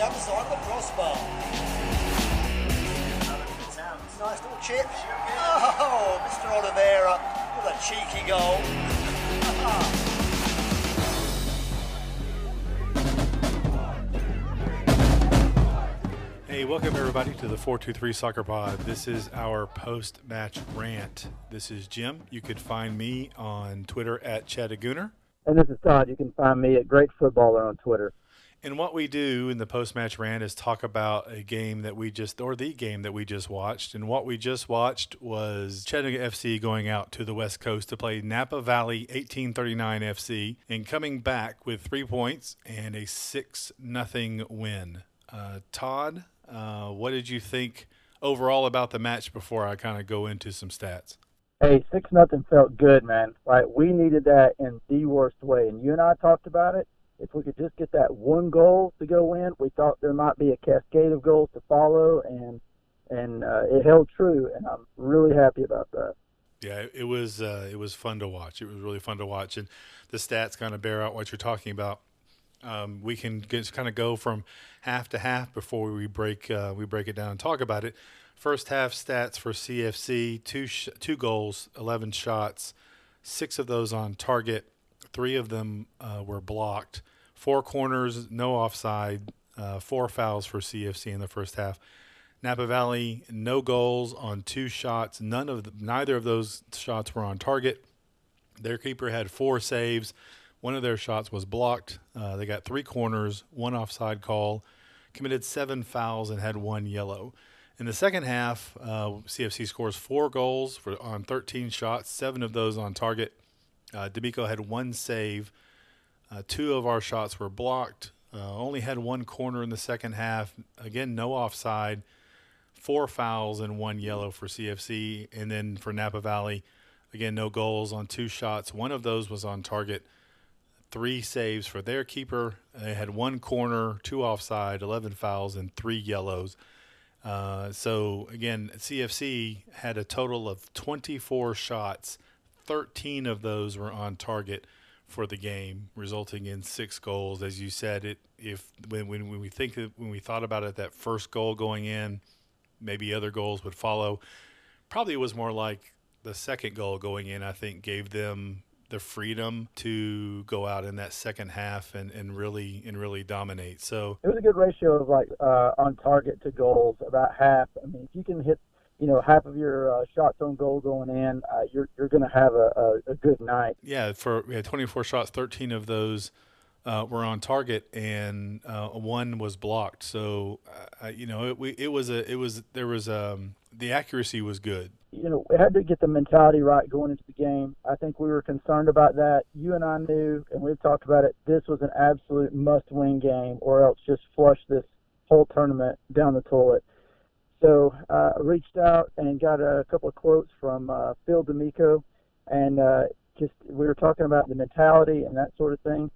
shot from Wilshere off the other side of the crossbar. Nice little chip. Oh, Mr. Oliveira with a cheeky goal. Hey, welcome everybody to the 423 Soccer Pod. This is our post match rant. This is Jim. You could find me on Twitter at Chattagooner. And this is Todd. You can find me at Great Footballer on Twitter. And what we do in the post match rant is talk about a game that we just, or the game that we just watched. And what we just watched was Chattanooga FC going out to the West Coast to play Napa Valley 1839 FC and coming back with three points and a 6 nothing win. Uh, Todd, uh, what did you think overall about the match before I kind of go into some stats? Hey, six nothing felt good, man. Right, we needed that in the worst way, and you and I talked about it. If we could just get that one goal to go in, we thought there might be a cascade of goals to follow, and and uh, it held true, and I'm really happy about that. Yeah, it was uh, it was fun to watch. It was really fun to watch, and the stats kind of bear out what you're talking about. Um, we can just kind of go from half to half before we break uh, we break it down and talk about it. First half stats for CFC: two sh- two goals, eleven shots, six of those on target. Three of them uh, were blocked. Four corners, no offside. Uh, four fouls for CFC in the first half. Napa Valley, no goals on two shots. None of the, neither of those shots were on target. Their keeper had four saves. One of their shots was blocked. Uh, they got three corners, one offside call, committed seven fouls, and had one yellow. In the second half, uh, CFC scores four goals for, on 13 shots, seven of those on target. Uh, D'Amico had one save. Uh, two of our shots were blocked. Uh, only had one corner in the second half. Again, no offside. Four fouls and one yellow for CFC. And then for Napa Valley, again, no goals on two shots. One of those was on target three saves for their keeper. They had one corner, two offside, 11 fouls, and three yellows. Uh, so, again, CFC had a total of 24 shots. 13 of those were on target for the game, resulting in six goals. As you said, it if when, when, we think of, when we thought about it, that first goal going in, maybe other goals would follow. Probably it was more like the second goal going in. I think gave them the freedom to go out in that second half and, and really and really dominate. So it was a good ratio of like uh, on target to goals, about half. I mean, if you can hit, you know, half of your uh, shots on goal going in, uh, you're you're going to have a, a, a, good night. Yeah, for we had 24 shots, 13 of those. Uh, were on target and uh, one was blocked. So, uh, you know, it, we, it was a, it was, there was, um, the accuracy was good you know, we had to get the mentality right going into the game. I think we were concerned about that. You and I knew, and we've talked about it, this was an absolute must win game, or else just flush this whole tournament down the toilet. So uh, I reached out and got a couple of quotes from uh, Phil D'Amico, and uh, just we were talking about the mentality and that sort of thing.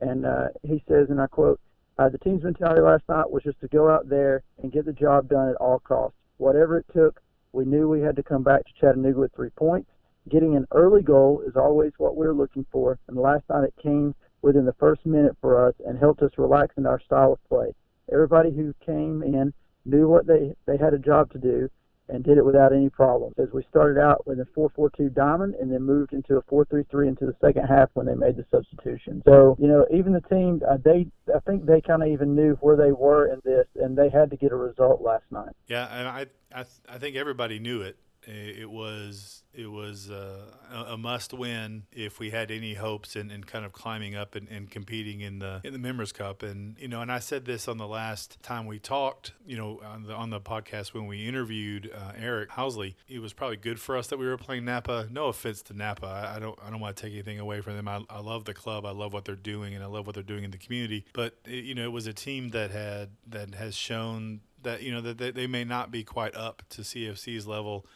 And uh, he says, and I quote, uh, the team's mentality last night was just to go out there and get the job done at all costs. Whatever it took, we knew we had to come back to Chattanooga with three points. Getting an early goal is always what we're looking for, and last night it came within the first minute for us and helped us relax in our style of play. Everybody who came in knew what they, they had a job to do, and did it without any problems. As we started out with a 4-4-2 diamond and then moved into a 4-3-3 into the second half when they made the substitution. So, you know, even the team, uh, they, I think they kind of even knew where they were in this, and they had to get a result last night. Yeah, and I, I, I think everybody knew it. It was it was uh, a must win if we had any hopes in, in kind of climbing up and, and, competing in the in the Members Cup. And you know, and I said this on the last time we talked. You know, on the on the podcast when we interviewed uh, Eric Housley, it was probably good for us that we were playing Napa. No offense to Napa, I, I don't I don't want to take anything away from them. I, I love the club, I love what they're doing, and I love what they're doing in the community. But it, you know, it was a team that had that has shown that you know that they, they may not be quite up to CFC's level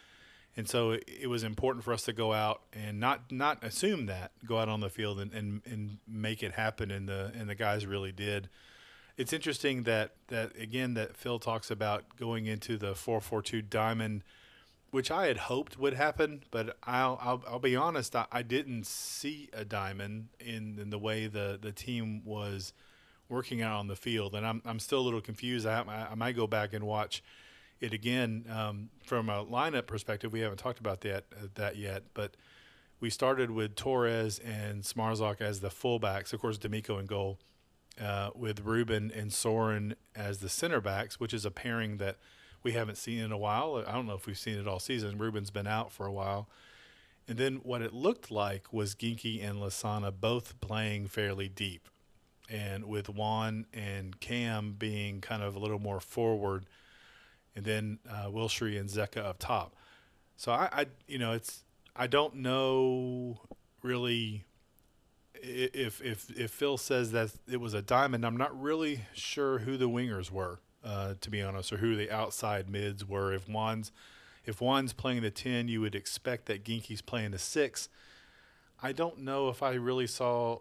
and so it, it, was important for us to go out and not not assume that go out on the field and, and, and make it happen. And the and the guys really did. It's interesting that that again that Phil talks about going into the 442 diamond which I had hoped would happen but I'll I'll, I'll be honest I, I, didn't see a diamond in, in the way the the team was working out on the field, and I'm I'm still a little confused. I, I, I might go back and watch it again um, from a lineup perspective. We haven't talked about that uh, that yet, but we started with Torres and Smarzak as the fullbacks. Of course, D'Amico in goal, uh, with Ruben and Soren as the center backs, which is a pairing that we haven't seen in a while. I don't know if we've seen it all season. Ruben's been out for a while. And then what it looked like was Ginky and Lasana both playing fairly deep and with Juan and Cam being kind of a little more forward, and then uh, Wilshere and Zeka up top. So I, I, you know, it's I don't know really if if if Phil says that it was a diamond. I'm not really sure who the wingers were, uh, to be honest, or who the outside mids were. If Juan's if Juan's playing the ten, you would expect that Ginky's playing the six. I don't know if I really saw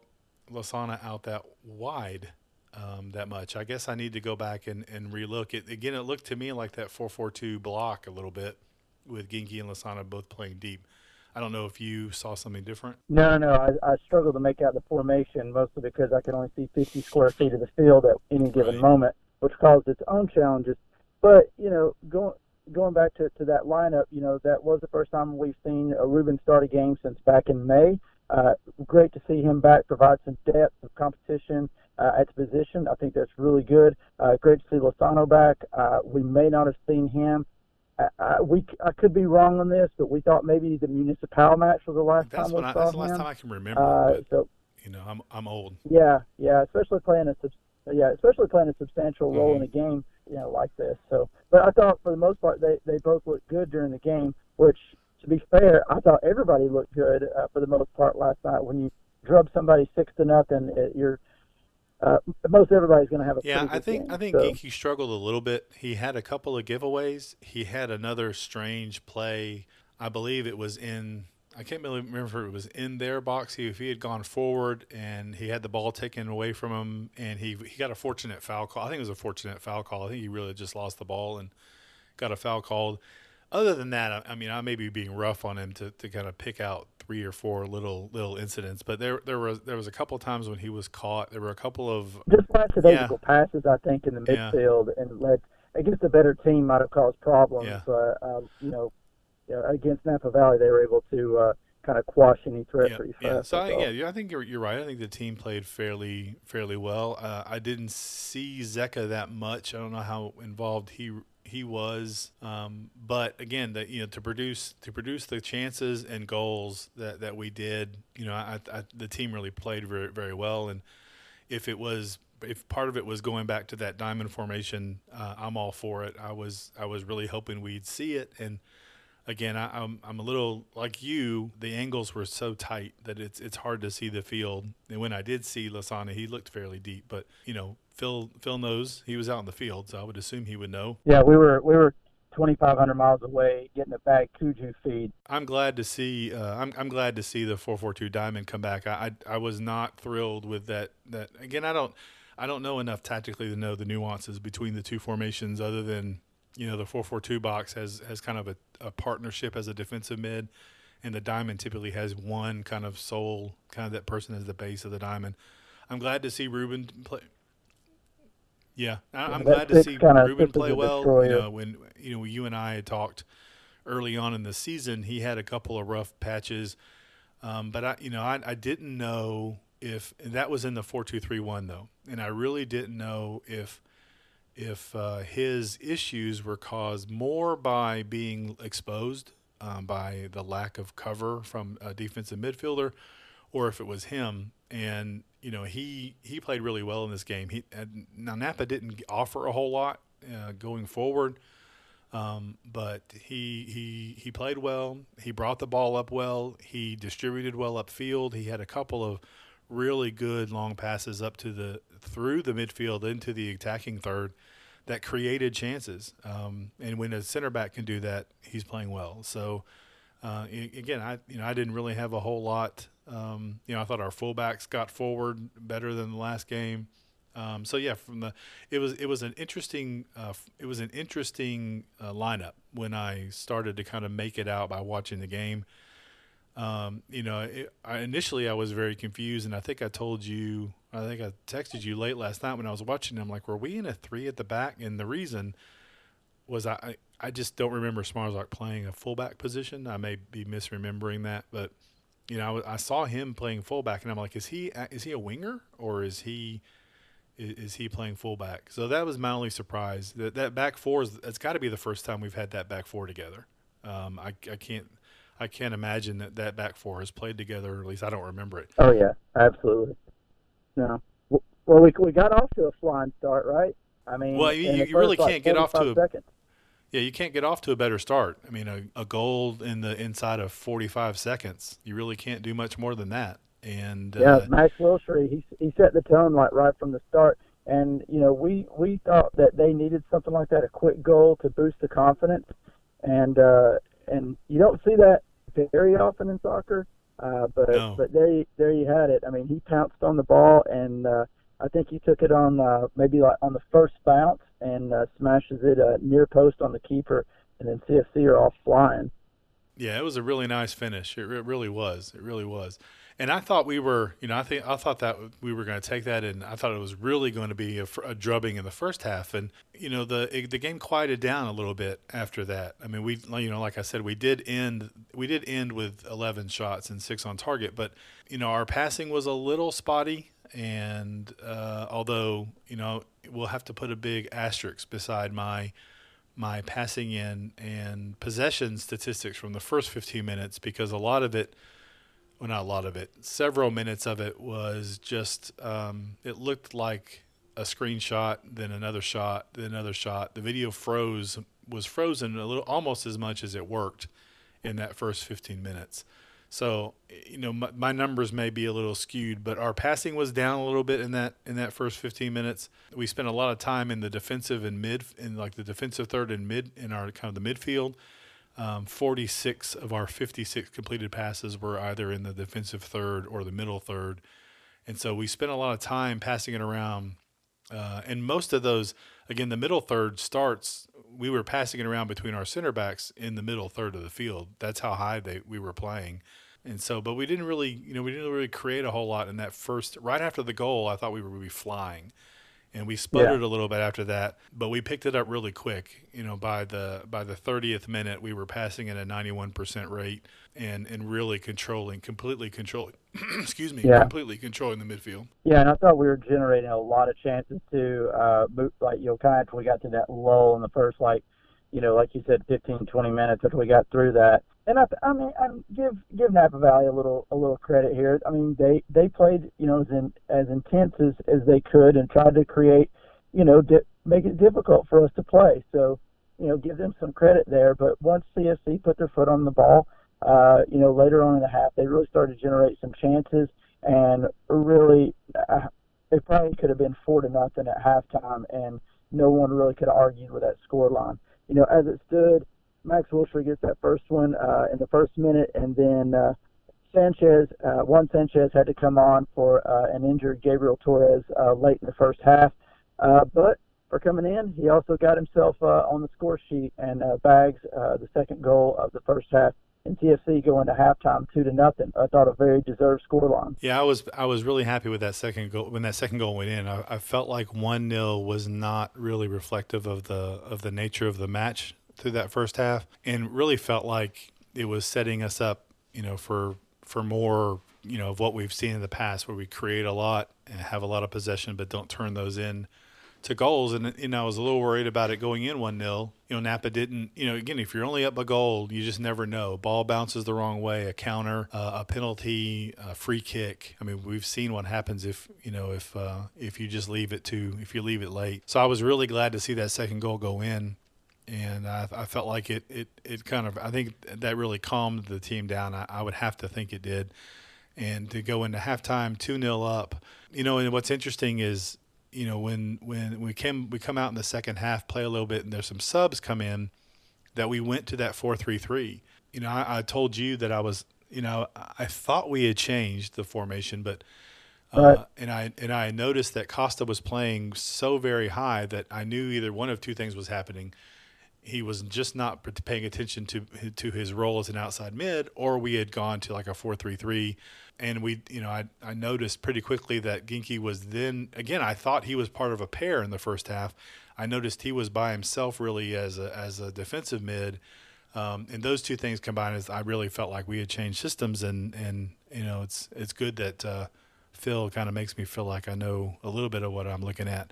Lasana out that wide um, that much. I guess I need to go back and, and relook it. Again, it looked to me like that 4-4-2 block a little bit with Ginky and Lasana both playing deep. I don't know if you saw something different. No, no, I, I struggle to make out the formation mostly because I can only see 50 square feet of the field at any given right. moment, which caused its own challenges. But you know, going going back to, to that lineup, you know, that was the first time we've seen a Ruben start a game since back in May. Uh, great to see him back, provide some depth of competition uh, at the position. I think that's really good. Uh, great to see Lozano back. Uh, we may not have seen him. I, I, we I could be wrong on this, but we thought maybe the municipal match was the last that's time we I, saw That's him. the last time I can remember. Uh, but, so you know, I'm I'm old. Yeah, yeah, especially playing a yeah, especially playing a substantial role mm-hmm. in a game you know like this. So, but I thought for the most part they they both looked good during the game, which to be fair, I thought everybody looked good uh, for the most part last night. When you drub somebody six to nothing, it, you're uh, most everybody's going to have a yeah. I think game, I think so. Ginky struggled a little bit. He had a couple of giveaways. He had another strange play. I believe it was in. I can't really remember if it was in their box. He, if he had gone forward and he had the ball taken away from him, and he he got a fortunate foul call. I think it was a fortunate foul call. I think he really just lost the ball and got a foul called other than that, I mean, I may be being rough on him to, to kind of pick out three or four little little incidents, but there there was there was a couple of times when he was caught. There were a couple of just lackadaisical yeah. passes, I think, in the midfield, yeah. and led against a better team might have caused problems. Yeah. But um, you know, against Napa Valley, they were able to uh, kind of quash any threat yeah, pretty fast. Yeah, so I, yeah, I think you're, you're right. I think the team played fairly fairly well. Uh, I didn't see Zeka that much. I don't know how involved he he was. Um, but again, that you know to produce to produce the chances and goals that, that we did, you know, I, I, the team really played very very well. And if it was if part of it was going back to that diamond formation, uh, I'm all for it. I was I was really hoping we'd see it and again, I, I'm, I'm a little like you. The angles were so tight that it's it's hard to see the field. And when I did see Lasana, he looked fairly deep. But you know, Phil Phil knows he was out in the field, so I would assume he would know. Yeah, we were we were 2,500 miles away getting a bag Kuju feed. I'm glad to see. Uh, I'm I'm glad to see the 442 Diamond come back. I, I I was not thrilled with that. That again, I don't. I don't know enough tactically to know the nuances between the two formations, other than you know the 442 box has has kind of a, a partnership as a defensive mid and the diamond typically has one kind of sole kind of that person as the base of the diamond i'm glad to see ruben play yeah, I, am glad to see Ruben play well. You know, when you know you and I had talked early on in the season, he had a couple of rough patches, um, but I, you know, I, I didn't know if that was in the four two three one though, and I really didn't know if if uh, his issues were caused more by being exposed um, by the lack of cover from a defensive midfielder, or if it was him. And you know, he he played really well in this game. He now Napa didn't offer a whole lot uh, going forward, um, but he he he played well. He brought the ball up well. He distributed well upfield. He had a couple of really good long passes up to the through the midfield into the attacking third that created chances. Um, and when a center back can do that, he's playing well. So uh, again, I you know I didn't really have a whole lot. Um, you know, I thought our fullbacks got forward better than the last game. Um, so yeah, from the it was it was an interesting uh, it was an interesting uh, lineup when I started to kind of make it out by watching the game. Um, you know, it, I, initially I was very confused, and I think I told you, I think I texted you late last night when I was watching. I'm like, were we in a three at the back? And the reason was I, I just don't remember Smarzak playing a fullback position. I may be misremembering that, but you know, I, I, saw him playing fullback, and I'm like, is he is he a winger or is he is, is he playing fullback? So that was my only surprise. That that back four is it's got to be the first time we've had that back four together. Um, I, I can't I can't imagine that that back four has played together. At least I don't remember it. Oh yeah, absolutely. No. Well, we we got off to a flying start, right? I mean, well, you, you really can't get off to a seconds. Yeah, you can't get off to a better start. I mean, a, a goal in the inside of 45 seconds, you really can't do much more than that. And yeah, uh, Max Wilshere, he he set the tone like right from the start. And you know, we we thought that they needed something like that, a quick goal to boost the confidence. And uh, and you don't see that very often in soccer. Uh, but no. but there you, there you had it. I mean, he pounced on the ball, and uh, I think he took it on uh, maybe like on the first bounce and uh, smashes it uh, near post on the keeper, and then CFC are off flying. Yeah, it was a really nice finish. It, it really was. It really was and I thought we were, you know, I think I thought that we were going to take that, and I thought it was really going to be a, a, drubbing in the first half, and you know, the the game quieted down a little bit after that. I mean, we, you know, like I said, we did end we did end with 11 shots and six on target, but you know, our passing was a little spotty, and uh, although you know, we'll have to put a big asterisk beside my my passing in and possession statistics from the first 15 minutes because a lot of it well, not a lot of it. Several minutes of it was just. Um, it looked like a screenshot, then another shot, then another shot. The video froze was frozen a little, almost as much as it worked in that first 15 minutes. So, you know, my, my, numbers may be a little skewed, but our passing was down a little bit in that in that first 15 minutes. We spent a lot of time in the defensive and mid, in like the defensive third and mid in our kind of the midfield. Um, 46 of our 56 completed passes were either in the defensive third or the middle third. And so we spent a lot of time passing it around. Uh, and most of those, again, the middle third starts, we were passing it around between our center backs in the middle third of the field. That's how high they we were playing. And so, but we didn't really, you know, we didn't really create a whole lot in that first, right after the goal, I thought we would be flying and we sputtered yeah. a little bit after that, but we picked it up really quick. You know, by the by the 30th minute, we were passing at a 91% rate and and really controlling, completely controlling. excuse me, yeah. completely controlling the midfield. Yeah, and I thought we were generating a lot of chances too. Uh, like you know, kind of after we got to that lull in the first like you know, like you said, 15, 20 minutes after we got through that. And I, I mean, I give give Napa Valley a little a little credit here. I mean, they they played you know as in, as intense as as they could and tried to create, you know, di- make it difficult for us to play. So, you know, give them some credit there. But once CFC put their foot on the ball, uh, you know, later on in the half, they really started to generate some chances and really, uh, it probably could have been four to nothing at halftime, and no one really could have argued with that score line you know, as it stood, Max Wilshere gets that first one uh, in the first minute, and then uh, Sanchez, uh, Juan Sanchez had to come on for uh, an injured Gabriel Torres uh, late in the first half. Uh, but for coming in, he also got himself uh, on the score sheet and uh, bags uh, the second goal of the first half and TFC going to halftime two to nothing. I thought a very deserved scoreline. Yeah, I was I was really happy with that second goal when that second goal went in. I, I felt like one 0 was not really reflective of the of the nature of the match through that first half, and really felt like it was setting us up, you know, for for more, you know, of what we've seen in the past, where we create a lot and have a lot of possession, but don't turn those in to goals, and know I was a little worried about it going in one 0 You know Napa didn't. You know again, if you're only up a goal, you just never know. Ball bounces the wrong way, a counter, uh, a penalty, a free kick. I mean, we've seen what happens if you know if uh, if you just leave it to if you leave it late. So I was really glad to see that second goal go in. And I, I felt like it, it, it kind of, I think that really calmed the team down. I, I would have to think it did and to go into halftime 2 0 up. You know, and what's interesting is you know when when we came we come out in the second half, play a little bit, and there's some subs come in that we went to that four three three. You know, I, I told you that I was you know I thought we had changed the formation, but. Uh, right. and I and I noticed that Costa was playing so very high that I knew either one of two things was happening. he was just not paying attention to to his role as an outside mid, or we had gone to like a four three three, and we you know I I noticed pretty quickly that Ginky was then again I thought he was part of a pair in the first half. I noticed he was by himself really as a as a defensive mid. Um, and those two things combined, is I really felt like we had changed systems, and, and you know it's it's good that uh, Phil kind of makes me feel like I know a little bit of what I'm looking at.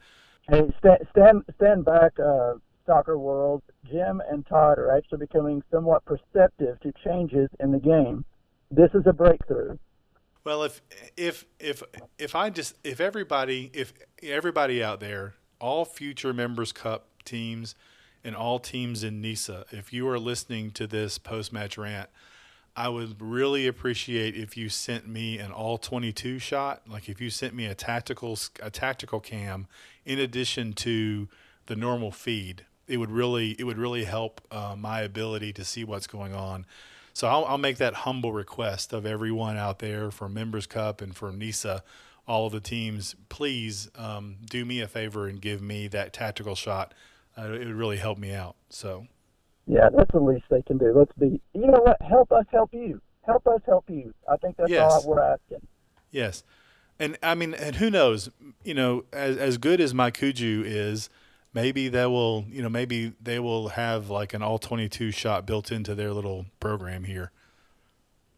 Hey, stand stand, stand back, uh, soccer world, Jim and Todd are actually becoming somewhat perceptive to changes in the game. This is a breakthrough. Well, if if if if I just if everybody if everybody out there, all future members cup teams and all teams in NISA, if you are listening to this post match rant, I would really appreciate if you sent me an all 22 shot, like if you sent me a tactical a tactical cam in addition to the normal feed it would really it would really help uh, my ability to see what's going on. So I'll, I'll, make that humble request of everyone out there for Members Cup and for NISA, all of the teams. Please um, do me a favor and give me that tactical shot. Uh, it would really help me out. So. Yeah, that's the least they can do. Let's be. You know what? Help us help you. Help us help you. I think that's yes. all we're asking. Yes, and I mean, and who knows? You know, as as good as MyCujoo is maybe they will you know maybe they will have like an all 22 shot built into their little program here.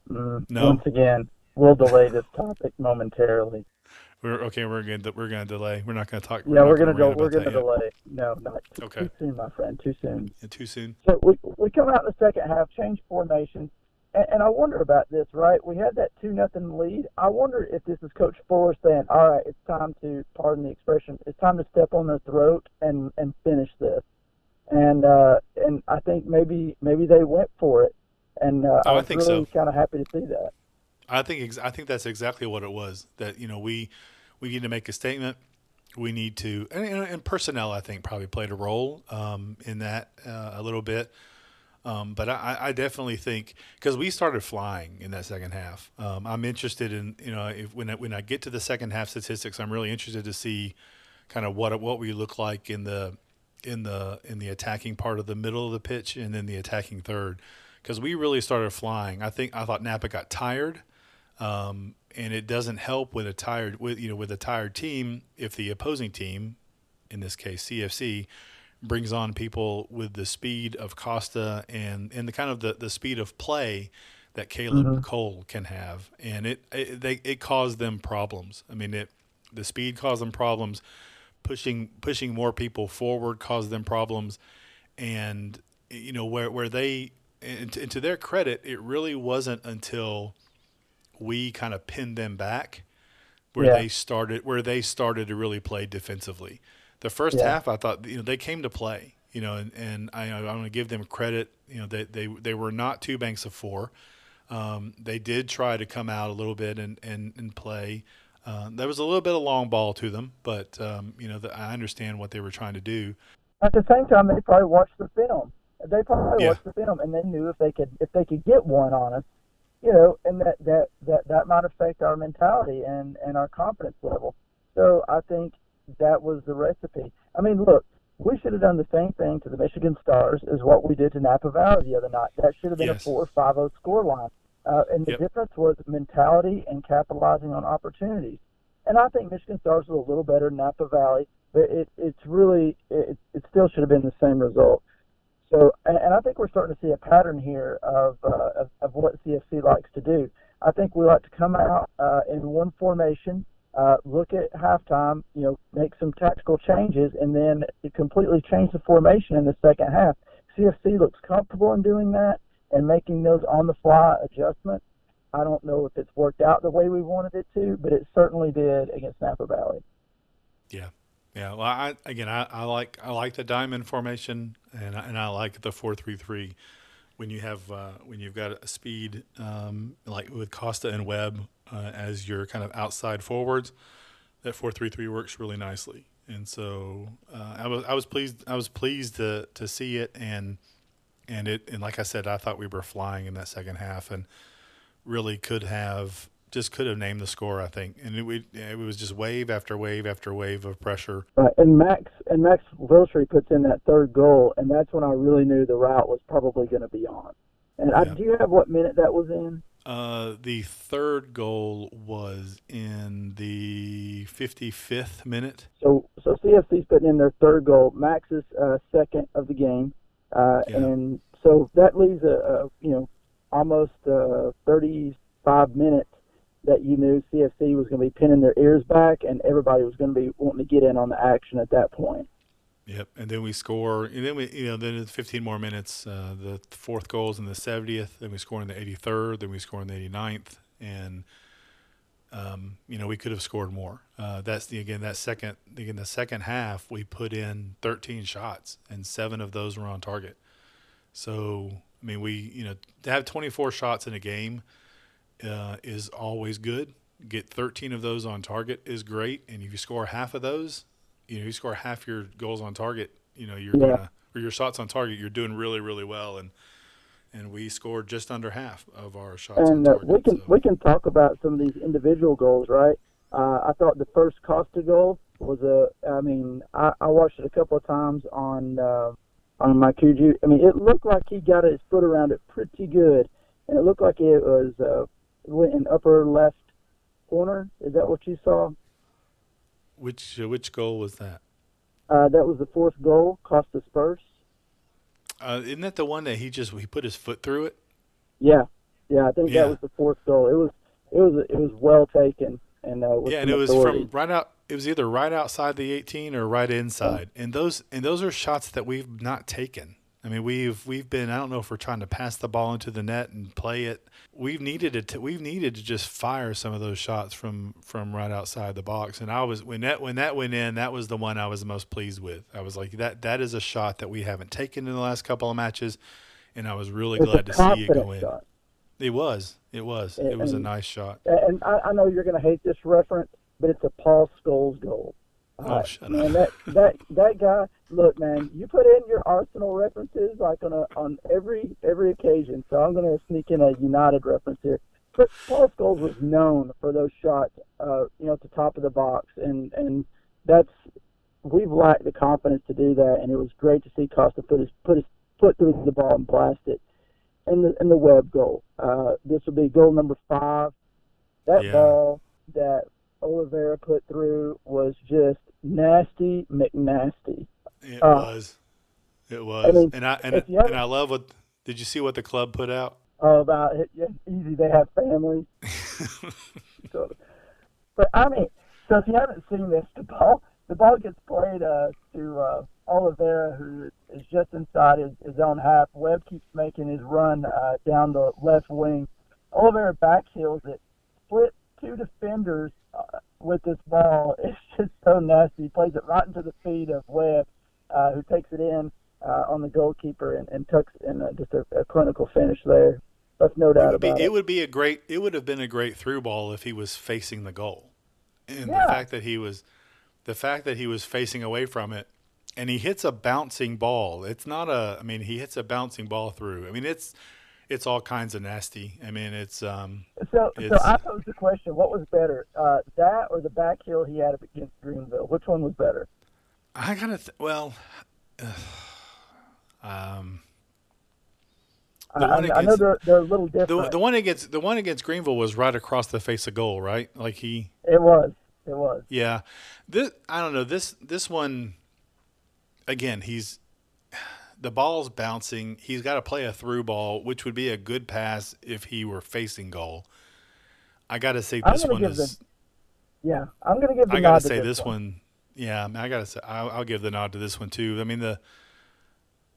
Mm, no? Once again we'll delay this topic momentarily. We're okay we're gonna we're gonna delay. We're not gonna talk yeah we're, we're gonna go we're gonna delay yet. no not too, okay. too soon my friend too soon. Yeah, too soon? So we, we come out in the second half change formation and, and I wonder about this, right? We had that two nothing lead. I wonder if this is Coach Fuller saying, "All right, it's time to, pardon the expression, it's time to step on their throat and and finish this." And uh, and I think maybe maybe they went for it, and uh, oh, I was I think really so. kind of happy to see that. I think I think that's exactly what it was. That you know we we need to make a statement. We need to and, and personnel I think probably played a role um, in that uh, a little bit. Um, but I, I, definitely think because we started flying in that second half. Um, I'm interested in you know if, when I, when I get to the second half statistics, I'm really interested to see kind of what what we look like in the in the in the attacking part of the middle of the pitch and then the attacking third because we really started flying. I think I thought Napa got tired. Um, and it doesn't help with a tired with you know with a tired team if the opposing team, in this case CFC, brings on people with the speed of Costa and and the kind of the, the speed of play that Caleb mm-hmm. Cole can have, and it it, they, it caused them problems. I mean, it the speed caused them problems. Pushing pushing more people forward caused them problems, and you know where where they and to, and to their credit, it really wasn't until we kind of pinned them back where yeah. they started where they started to really play defensively the first yeah. half, I thought you know they came to play. You know, and, and I, I want to give them credit. You know, they they they were not two banks of four. Um, they did try to come out a little bit and and, and play. Uh, there was a little bit of long ball to them, but um, you know, the, I understand what they were trying to do. At the same time, they probably watched the film. They probably yeah. watched the film, and they knew if they could if they could get one on us, you know, and that that that that might affect our mentality and and our confidence level. So I think that was the recipe. I mean, look, we should have done the same thing to the Michigan Stars as what we did to Napa Valley the other night. That should have been yes. a 4 5 0 score line. Uh, and the yep. difference was mentality and capitalizing on opportunities. And I think Michigan Stars was a little better than Napa Valley, but it, it's really, it, it still should have been the same result. So, and, and I think we're starting to see a pattern here of, uh, of, of what CFC likes to do. I think we like to come out uh, in one formation uh, look at halftime, you know, make some tactical changes, and then completely change the formation in the second half. CFC looks comfortable in doing that and making those on the fly adjustments. I don't know if it's worked out the way we wanted it to, but it certainly did against Napa Valley. Yeah, yeah. Well, I again, I, I like I like the diamond formation, and I, and I like the four three three when you have uh, when you've got a speed um, like with Costa and Webb uh, as your kind of outside forwards, that four three three works really nicely. And so uh, I was I was pleased I was pleased to to see it and and it and like I said I thought we were flying in that second half and really could have just could have named the score. I think, and it, it was just wave after wave after wave of pressure. Right, and Max and Max Viltry puts in that third goal, and that's when I really knew the route was probably going to be on. And yeah. I, do you have what minute that was in? Uh, the third goal was in the 55th minute. So, so CFC's putting in their third goal. Max's uh, second of the game, uh, yeah. and so that leaves a, a you know almost uh, 35 minutes that you knew CFC was going to be pinning their ears back, and everybody was going to be wanting to get in on the action at that point. Yep, and then we score, and then we, you know, then 15 more minutes. Uh, the fourth goal is in the 70th. Then we score in the 83rd. Then we score in the 89th, and um, you know, we could have scored more. Uh, that's the again that second again the second half we put in 13 shots, and seven of those were on target. So I mean, we you know to have 24 shots in a game uh, is always good. Get 13 of those on target is great, and if you score half of those, you know, you score half your goals on target, you know, you're yeah. gonna or your shots on target, you're doing really, really well. And and we scored just under half of our shots. And uh, we can so. we can talk about some of these individual goals, right? Uh, I thought the first Costa goal was a. I mean, I, I watched it a couple of times on uh, on MyCujoo. I mean, it looked like he got his foot around it pretty good, and it looked like it was uh, in upper left corner. Is that what you saw? Which uh, which goal was that? Uh, that was the fourth goal, Costa Spurs. Uh, isn't that the one that he just he put his foot through it? Yeah, yeah, I think yeah. that was the fourth goal. It was it was it was well taken and uh, yeah, and it was from right out. It was either right outside the 18 or right inside, and those and those are shots that we've not taken. I mean, we've we've been. I don't know if we're trying to pass the ball into the net and play it. We've needed it. To, we've needed to just fire some of those shots from from right outside the box. And I was when that when that went in, that was the one I was the most pleased with. I was like, that that is a shot that we haven't taken in the last couple of matches, and I was really it's glad to see it go in. Shot. It was. It was. And, it was a nice shot. And I, I know you're going to hate this reference, but it's a Paul Scholes goal. Oh, uh, shut man, that that that guy. Look, man, you put in your Arsenal references like on a on every every occasion. So I'm going to sneak in a United reference here. But Paul Scholes was known for those shots, uh, you know, at the top of the box, and and that's we've lacked the confidence to do that, and it was great to see Costa put his put his foot through the ball and blast it. And the and the Webb goal. Uh, this will be goal number five. That yeah. ball that Oliveira put through was just nasty McNasty. It uh, was. It was. I mean, and I and, and I love what did you see what the club put out? Oh, about it, easy. They have families. so, but I mean, so if you haven't seen this, the ball the ball gets played uh, to uh, Oliveira, who is just inside his, his own half. Webb keeps making his run uh, down the left wing. Oliveira backheels it, split two defenders uh, with this ball. It's just so nasty. He plays it right into the feet of Webb, uh, who takes it in uh, on the goalkeeper and, and tucks in uh, just a, a clinical finish there. That's no doubt it about be, it. It would be a great. It would have been a great through ball if he was facing the goal, and yeah. the fact that he was, the fact that he was facing away from it, and he hits a bouncing ball. It's not a. I mean, he hits a bouncing ball through. I mean, it's it's all kinds of nasty. I mean, it's um. So, it's, so I posed the question: What was better, uh, that or the back heel he had against Greenville? Which one was better? I gotta. Th- well, uh, um. I, against, I, know they're, they're a little different. The, the, one against the one against Greenville was right across the face of goal, right? Like he. It was. It was. Yeah, this I don't know this this one. Again, he's the ball's bouncing. He's got to play a through ball, which would be a good pass if he were facing goal. I got to say this one is. The, yeah, I'm going to give. I got to say this one. one. Yeah, I got to say I'll, I'll, give the nod to this one too. I mean the.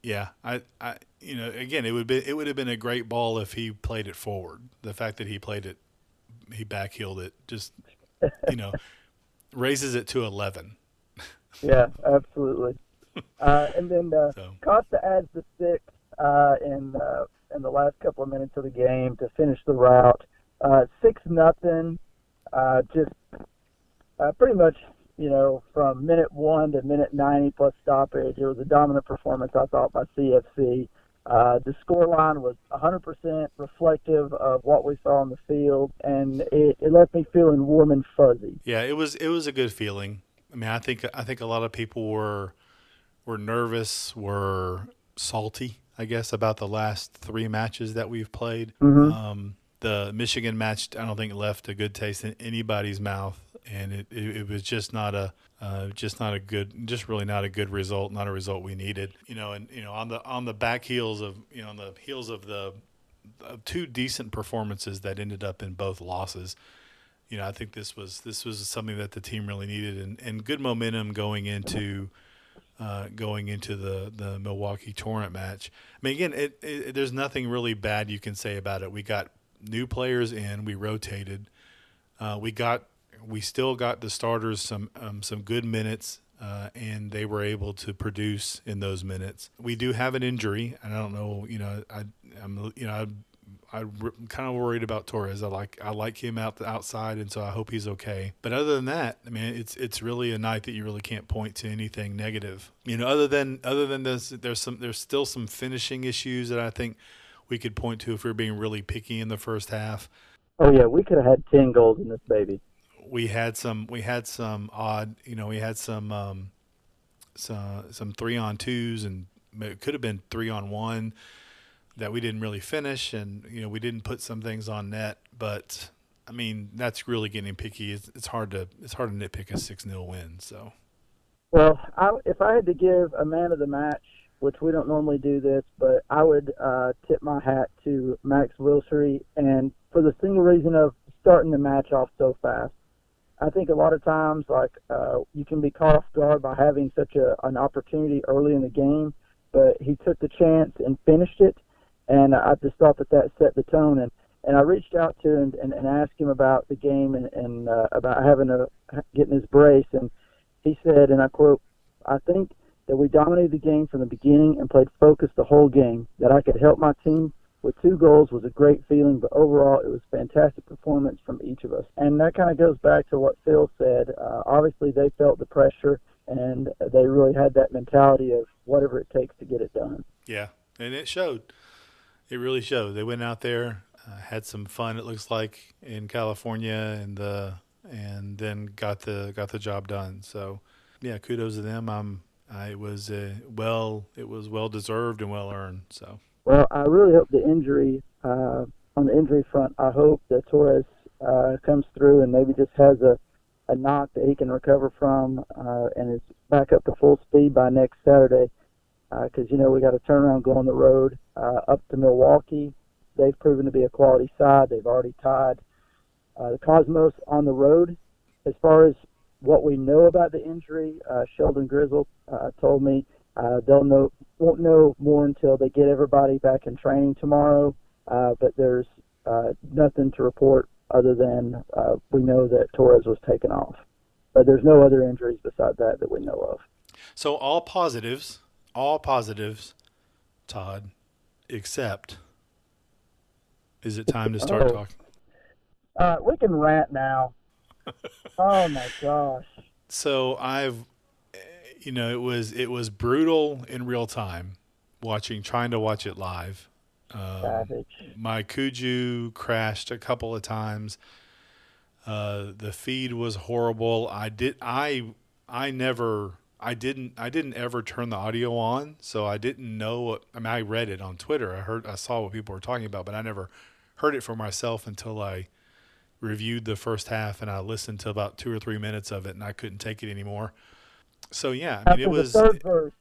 Yeah, I, I, you know, again, it would be it would have been a great ball if he played it forward. The fact that he played it, he backheeled it, just, you know, raises it to eleven. yeah, absolutely. Uh, and then uh, so. Costa adds the six uh, in uh, in the last couple of minutes of the game to finish the route. Uh, six nothing. Uh, just uh, pretty much, you know, from minute one to minute ninety plus stoppage. It was a dominant performance, I thought, by CFC. Uh, the score line was 100% reflective of what we saw on the field, and it, it left me feeling warm and fuzzy. Yeah, it was it was a good feeling. I mean, I think I think a lot of people were were nervous, we're salty, I guess, about the last three matches that we've played. Mhm. Um, the Michigan match, I don't think left a good taste in anybody's mouth, and it, it, it was just not a uh, just not a good, just really not a good result, not a result we needed. You know, and you know on the on the back heels of you know on the heels of the of two decent performances that ended up in both losses. You know, I think this was this was something that the team really needed, and, and good momentum going into uh, going into the the Milwaukee Torrent match. I mean, again, it, it, there's nothing really bad you can say about it. We got new players in, we rotated, uh, we got we still got the starters some um, some good minutes. Uh, and they were able to produce in those minutes. We do have an injury, and I don't know. You know, I, I'm you know I, I'm kind of worried about Torres. I like I like him out the outside, and so I hope he's okay. But other than that, I mean, it's it's really a night that you really can't point to anything negative. You know, other than other than this, there's some there's still some finishing issues that I think we could point to if we are being really picky in the first half. Oh yeah, we could have had ten goals in this baby. We had some we had some odd, you know, we had some um, some some three on twos, and it could have been three on one that we didn't really finish, and you know we didn't put some things on net. But I mean, that's really getting picky. It's, it's hard to it's hard to nitpick a six 0 win. So, Well, I, if I had to give a man of the match, which we don't normally do this, but I would uh, tip my hat to Max Wilshere, and for the single reason of starting the match off so fast. I think a lot of times, like uh, you can be caught off guard by having such a, an opportunity early in the game, but he took the chance and finished it, and I just thought that that set the tone. And and I reached out to him and, and asked him about the game and, and uh, about having a getting his brace, and he said, and I quote, "I think that we dominated the game from the beginning and played focused the whole game. That I could help my team with two goals was a great feeling, but overall it was fantastic performance from each of us. And that kind of goes back to what Phil said. Uh, obviously, they felt the pressure and they really had that mentality of whatever it takes to get it done. Yeah, and it showed. It really showed. They went out there, uh, had some fun. It looks like in California, and the and then got the got the job done. So, yeah, kudos to them. I'm. I was well. It was well deserved and well earned. So. Well, I really hope the injury uh, on the injury front. I hope that Torres uh, comes through and maybe just has a, a knock that he can recover from uh, and is back up to full speed by next Saturday. Because you know we got to a turnaround go on the road uh, up to Milwaukee. They've proven to be a quality side. They've already tied uh, the Cosmos on the road. As far as what we know about the injury, uh, Sheldon Grizzle uh, told me uh, they'll know won't know more until they get everybody back in training tomorrow. Uh, but there's uh, nothing to report other than uh, we know that Torres was taken off. But there's no other injuries beside that that we know of. So all positives, all positives, Todd, except is it time to start Oh. talking? Uh, we can rant now. oh my gosh. So I've, you know, it was it was brutal in real time, watching trying to watch it live. Um, Savage. MyCujoo crashed a couple of times. Uh, the feed was horrible. I did I I never I didn't I didn't ever turn the audio on, so I didn't know what I mean I read it on Twitter. I heard I saw what people were talking about, but I never heard it for myself until I reviewed the first half and I listened to about 2 or 3 minutes of it and I couldn't take it anymore. So yeah, I mean After it was the third verse,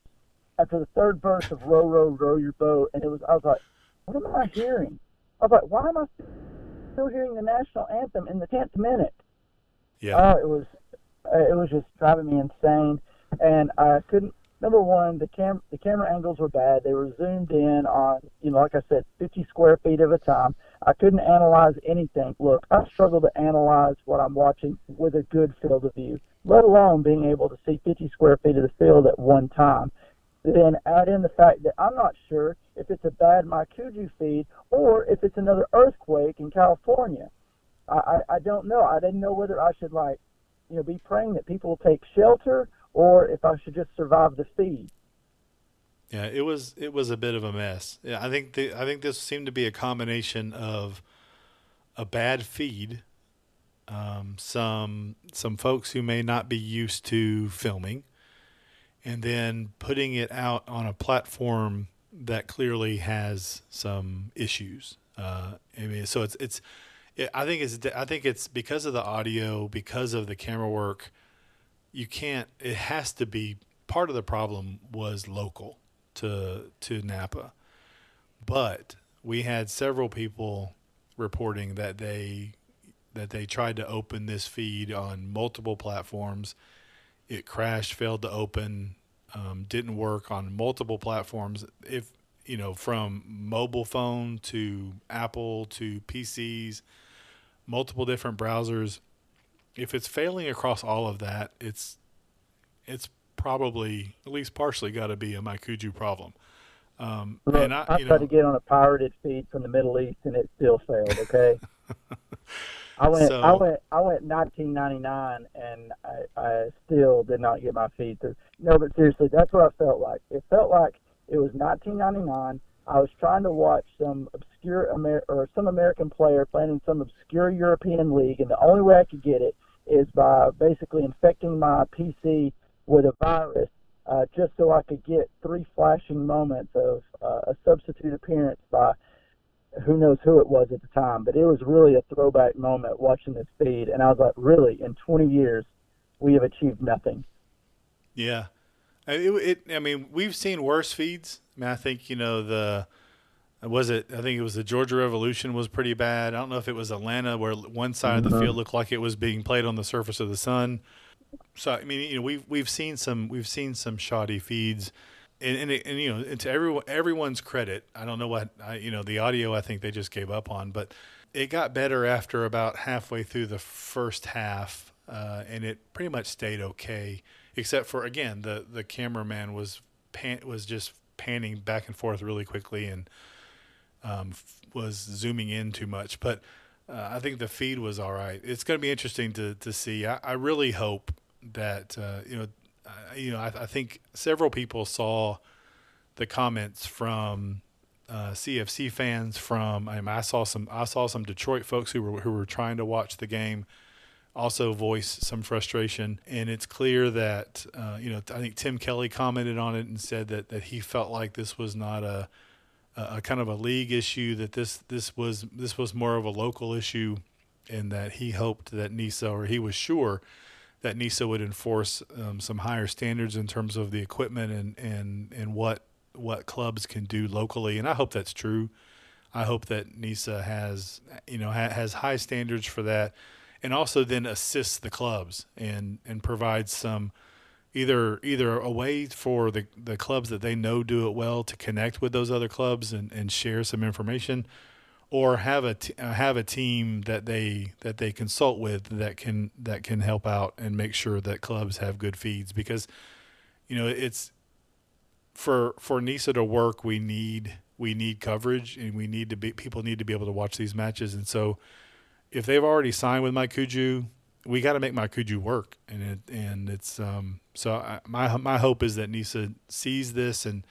after the third verse of "Row, row, row your boat," and it was, I was like, "What am I hearing?" I was like, "Why am I still hearing the national anthem in the tenth minute?" yeah. Oh, it was, it was just driving me insane, and I couldn't. Number one, the cam the camera angles were bad. They were zoomed in on, you know, like I said, 50 square feet at a time. I couldn't analyze anything. Look, I struggle to analyze what I'm watching with a good field of view, let alone being able to see 50 square feet of the field at one time. Then add in the fact that I'm not sure if it's a bad MyCujoo feed or if it's another earthquake in California. I, I, I don't know. I didn't know whether I should like, you know, be praying that people will take shelter or if I should just survive the feed. Yeah, it was it was a bit of a mess. Yeah, I think the, I think this seemed to be a combination of a bad feed, um, some some folks who may not be used to filming, and then putting it out on a platform that clearly has some issues. Uh, I mean, so it's it's. It, I think it's I think it's because of the audio, because of the camera work. You can't. It has to be part of the problem was local to to Napa, but we had several people reporting that they that they tried to open this feed on multiple platforms. It crashed, failed to open, um, didn't work on multiple platforms. If you know, from mobile phone to Apple to PCs, multiple different browsers. If it's failing across all of that, it's it's probably at least partially got to be a MyCujoo problem. Um, Look, and I, I tried know, to get on a pirated feed from the Middle East, and it still failed. Okay. I went, so, I went, I went 1999, and I, I still did not get my feed through. No, but seriously, that's what I felt like. It felt like it was 1999. I was trying to watch some obscure Amer- or some American player playing in some obscure European league, and the only way I could get it is by basically infecting my PC with a virus uh, just so I could get three flashing moments of uh, a substitute appearance by who knows who it was at the time. But it was really a throwback moment watching this feed, and I was like, really, in 20 years, we have achieved nothing. Yeah. It, it, I mean, we've seen worse feeds. I mean, I think, you know, the was it I think it was the Georgia Revolution was pretty bad. I don't know if it was Atlanta where one side of the mm-hmm. field looked like it was being played on the surface of the sun so I mean, you know, we've we've seen some we've seen some shoddy feeds, and and, and you know, to everyone everyone's credit, I don't know what I, you know the audio. I think they just gave up on, but it got better after about halfway through the first half, uh, and it pretty much stayed okay, except for again the the cameraman was pan was just panning back and forth really quickly and um, was zooming in too much, but uh, I think the feed was all right. It's going to be interesting to to see. I, I really hope that uh, you know, uh, you know, I, I, think several people saw the comments from uh, CFC fans. From I, mean, I saw some I saw some Detroit folks who were who were trying to watch the game also voice some frustration. And it's clear that, uh, you know, I think Tim Kelly commented on it and said that, that he felt like this was not a, a, kind of a league issue that this this was this was more of a local issue, and that he hoped that NISA or he was sure that NISA would enforce um, some higher standards in terms of the equipment and and and what what clubs can do locally, and I hope that's true. I hope that NISA has you know ha- has high standards for that, and also then assists the clubs and and provides some either either a way for the, the clubs that they know do it well to connect with those other clubs and, and share some information or have a t- uh, have a team that they that they consult with that can that can help out and make sure that clubs have good feeds. Because you know it's for for NISA to work we need we need coverage and we need to be people need to be able to watch these matches. And so if they've already signed with MyCujoo we got to make MyCujoo work, and it and it's um, so I, my my hope is that NISA sees this and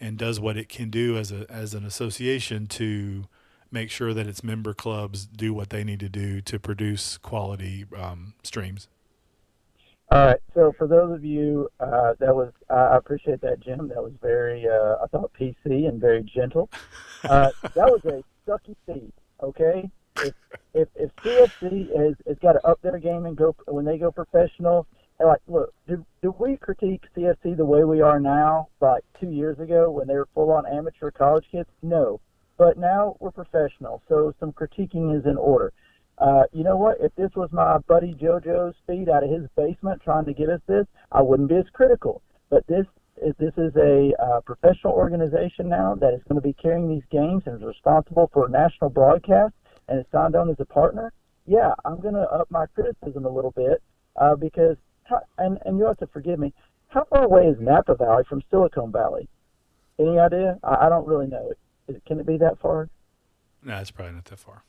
and does what it can do as a as an association to make sure that its member clubs do what they need to do to produce quality um, streams. All right. So for those of you, uh, that was I appreciate that, Jim. That was very uh, I thought PC and very gentle. Uh, that was a sucky feed. Okay if if, if CFC has, has got to up their game and go when they go professional, like, look, do do we critique CFC the way we are now, like two years ago when they were full on amateur college kids? No, but now we're professional, so some critiquing is in order. Uh, you know what? If this was my buddy JoJo's feed out of his basement trying to get us this, I wouldn't be as critical. But this is this is a uh, professional organization now that is going to be carrying these games and is responsible for national broadcast and is signed on as a partner, yeah, I'm going to up my criticism a little bit uh, because, and, and you have to forgive me, how far away is Napa Valley from Silicon Valley? Any idea? I, I don't really know. Is, can it be that far? No, it's probably not that far.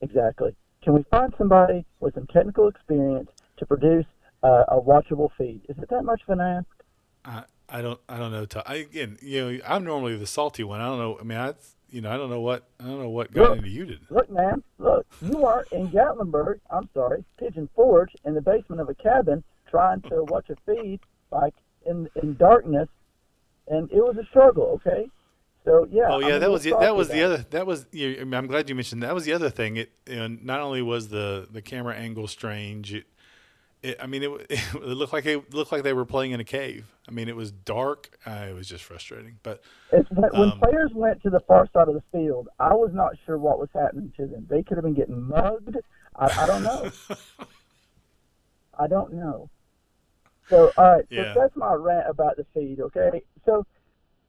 Exactly. Can we find somebody with some technical experience to produce uh, a watchable feed? Is it that much of an ask? Uh, I don't I don't know. I, again, you know, I'm normally the salty one. I don't know. I mean, I you know I don't know what I don't know what got Look. into you today. Look, man, look, you are in Gatlinburg, I'm sorry, Pigeon Forge, in the basement of a cabin trying to watch a feed, like, in, in darkness, and it was a struggle, okay? So, yeah. Oh yeah, I'm that was the, that was the other that was. You, I mean, I'm glad you mentioned that was the other thing. It you know, not only was the the camera angle strange. It, it I mean, it, it looked like it looked like they were playing in a cave. I mean, it was dark. Uh, it was just frustrating. But. It's when, when um, players went to the far side of the field, I was not sure what was happening to them. They could have been getting mugged. I, I don't know. I don't know. So, all right, so Yeah. that's my rant about the feed, okay? So,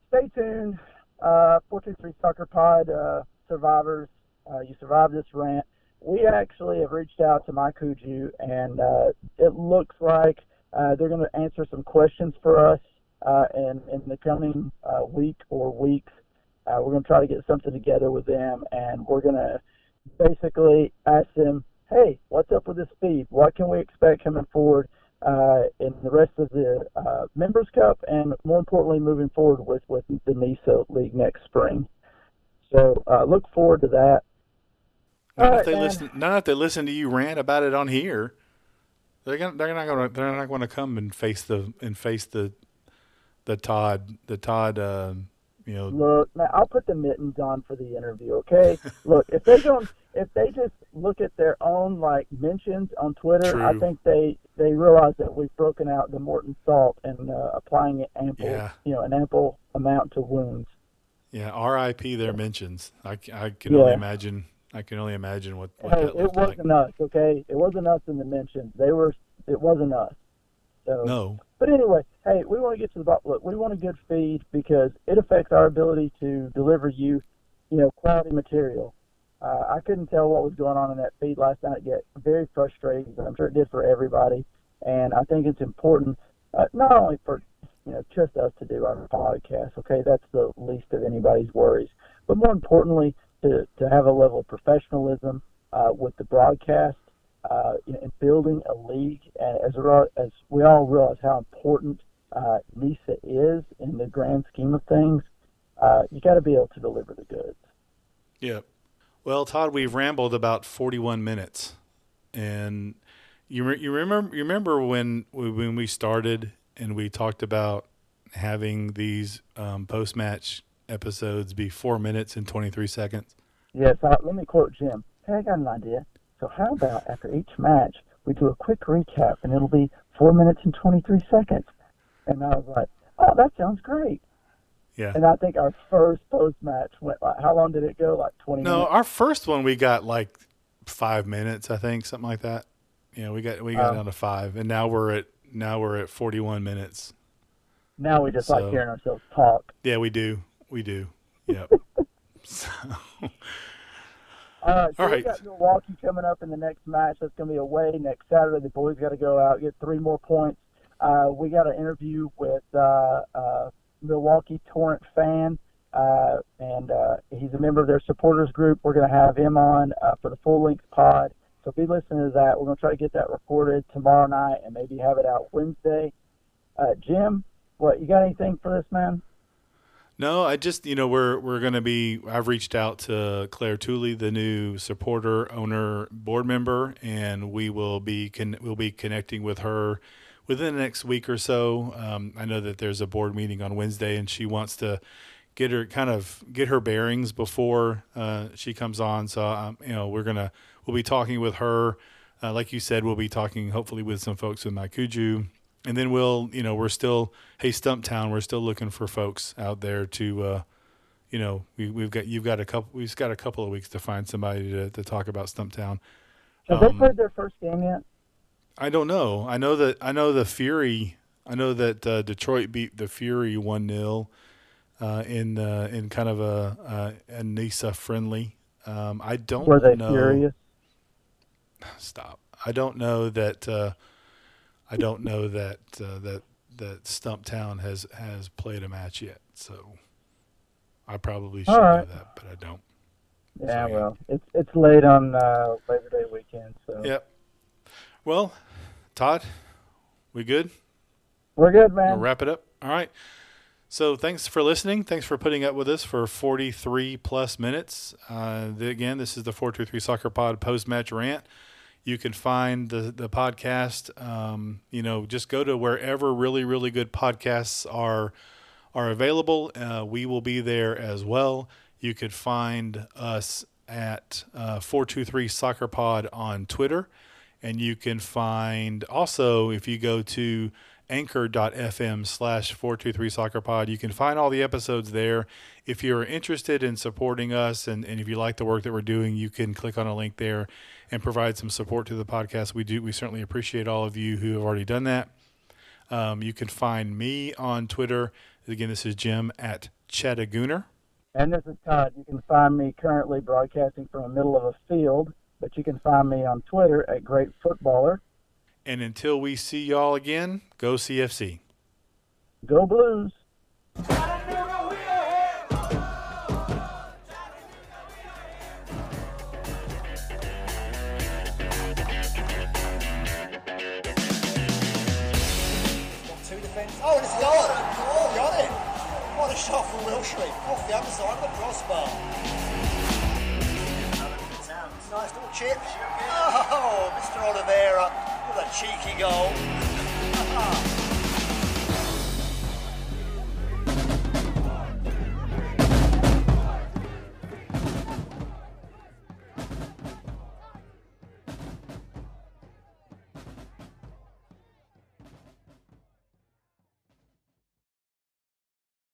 stay tuned. Uh, 423 Soccer Pod uh, survivors, uh, you survived this rant. We actually have reached out to MyCujoo, and uh, it looks like uh, they're going to answer some questions for us uh, in, in the coming uh, week or weeks. Uh, we're going to try to get something together with them, and we're going to basically ask them, hey, what's up with this feed? What can we expect coming forward uh, in the rest of the uh, Members Cup, and more importantly, moving forward with, with the NISA League next spring? So uh, look forward to that. Not if they man. listen, not if they listen to you rant about it on here. They're gonna, they're not gonna, they're not gonna come and face the and face the, the Todd, the Todd, um, you know, Look, man, I'll put the mittens on for the interview, okay? Look, if they don't, if they just look at their own like mentions on Twitter, I think they they realize that we've broken out the Morton salt and uh, applying it ample, Yeah. you know, an ample amount to wounds. yeah, R.I.P. Their mentions. I, I can Yeah. only imagine. I can only imagine what, what Hey, it wasn't us, okay? It wasn't us in the mentions. They were. It wasn't us. So No, But anyway, hey, we want to get to the bottom. Look, we want a good feed because it affects our ability to deliver you, you know, quality material. Uh, I couldn't tell what was going on in that feed last night. It got very frustrating, but I'm sure it did for everybody. And I think it's important, uh, not only for you know just us to do our podcast. Okay, that's the least of anybody's worries, but more importantly, to to have a level of professionalism uh, with the broadcast uh, in building a league, and as as we all realize how important uh, NISA is in the grand scheme of things, uh, you got to be able to deliver the goods. Yeah. Well, Todd, we've rambled about 41 minutes, and you re- you remember you remember when we, when we started and we talked about having these um, post match episodes be four minutes and 23 seconds. Yes, uh, let me quote Jim. Hey, I got an idea. So how about after each match we do a quick recap, and it'll be four minutes and twenty three seconds. And I was like, oh, that sounds great. Yeah. And I think our first post match went like, how long did it go? Like twenty No, minutes. our first one we got like five minutes, I think, something like that. Yeah, we got we got Oh. down to five, and now we're at now we're at 41 minutes. Now we just like hearing ourselves talk. Yeah, we do, we do. Yep. so, All right, so All we right. got Milwaukee coming up in the next match. That's going to be away next Saturday. The boys got to go out get three more points. Uh, we got an interview with uh, uh, Milwaukee Torrent fan, uh, and uh, he's a member of their supporters group. We're going to have him on uh, for the full length pod. So be listening to that. We're going to try to get that recorded tomorrow night and maybe have it out Wednesday. Uh, Jim, what you got anything for this man? No, I just you know we're we're gonna be. I've reached out to Claire Tooley, the new supporter owner board member, and we will be con- we'll be connecting with her within the next week or so. Um, I know that there's a board meeting on Wednesday, and she wants to get her kind of get her bearings before uh, she comes on. So um, you know we're gonna we'll be talking with her. Uh, like you said, we'll be talking hopefully with some folks with MyCujoo and then we'll you know we're still hey Stumptown we're still looking for folks out there to uh, you know we, we've got you've got a couple we've got a couple of weeks to find somebody to, to talk about Stumptown. Have they Um, played their first game yet? I don't know. I know that I know the Fury. I know that uh, Detroit beat the Fury one 0 uh, in uh, in kind of a uh, a NISA friendly. Um, I don't Were they know. furious? Stop. I don't know that. I don't know that uh, that that Stumptown has has played a match yet. So I probably should right. know that, but I don't. Yeah, So, well, it's it's late on uh, Labor Day weekend, so Yep. Well, Todd, we good? we're good, man. We'll wrap it up. All right. So thanks for listening. Thanks for putting up with us for 43 plus minutes. Uh, the, again, this is the 423 Soccer Pod post match rant. You can find the, the podcast, um, you know, just go to wherever really, really good podcasts are are available. Uh, we will be there as well. You could find us at uh, 423 Soccer Pod on Twitter. And you can find also, if you go to anchor.fm slash 423 soccer pod. You can find all the episodes there. If you're interested in supporting us and, and if you like the work that we're doing you can click on a link there and provide some support to the podcast. We do we certainly appreciate all of you who have already done that. Um, you can find me on twitter. Again this is jim at chattagooner. And this is Todd. You can find me currently broadcasting from the middle of a field, but you can find me on Twitter at Great Footballer. And until we see y'all again go cfc Go Blues! Two. Oh, and it's gone. Oh, got it. What a shot from Wilshere. Off the other side of the crossbar. Nice little chip. Oh, Mr. Oliveira with a cheeky goal.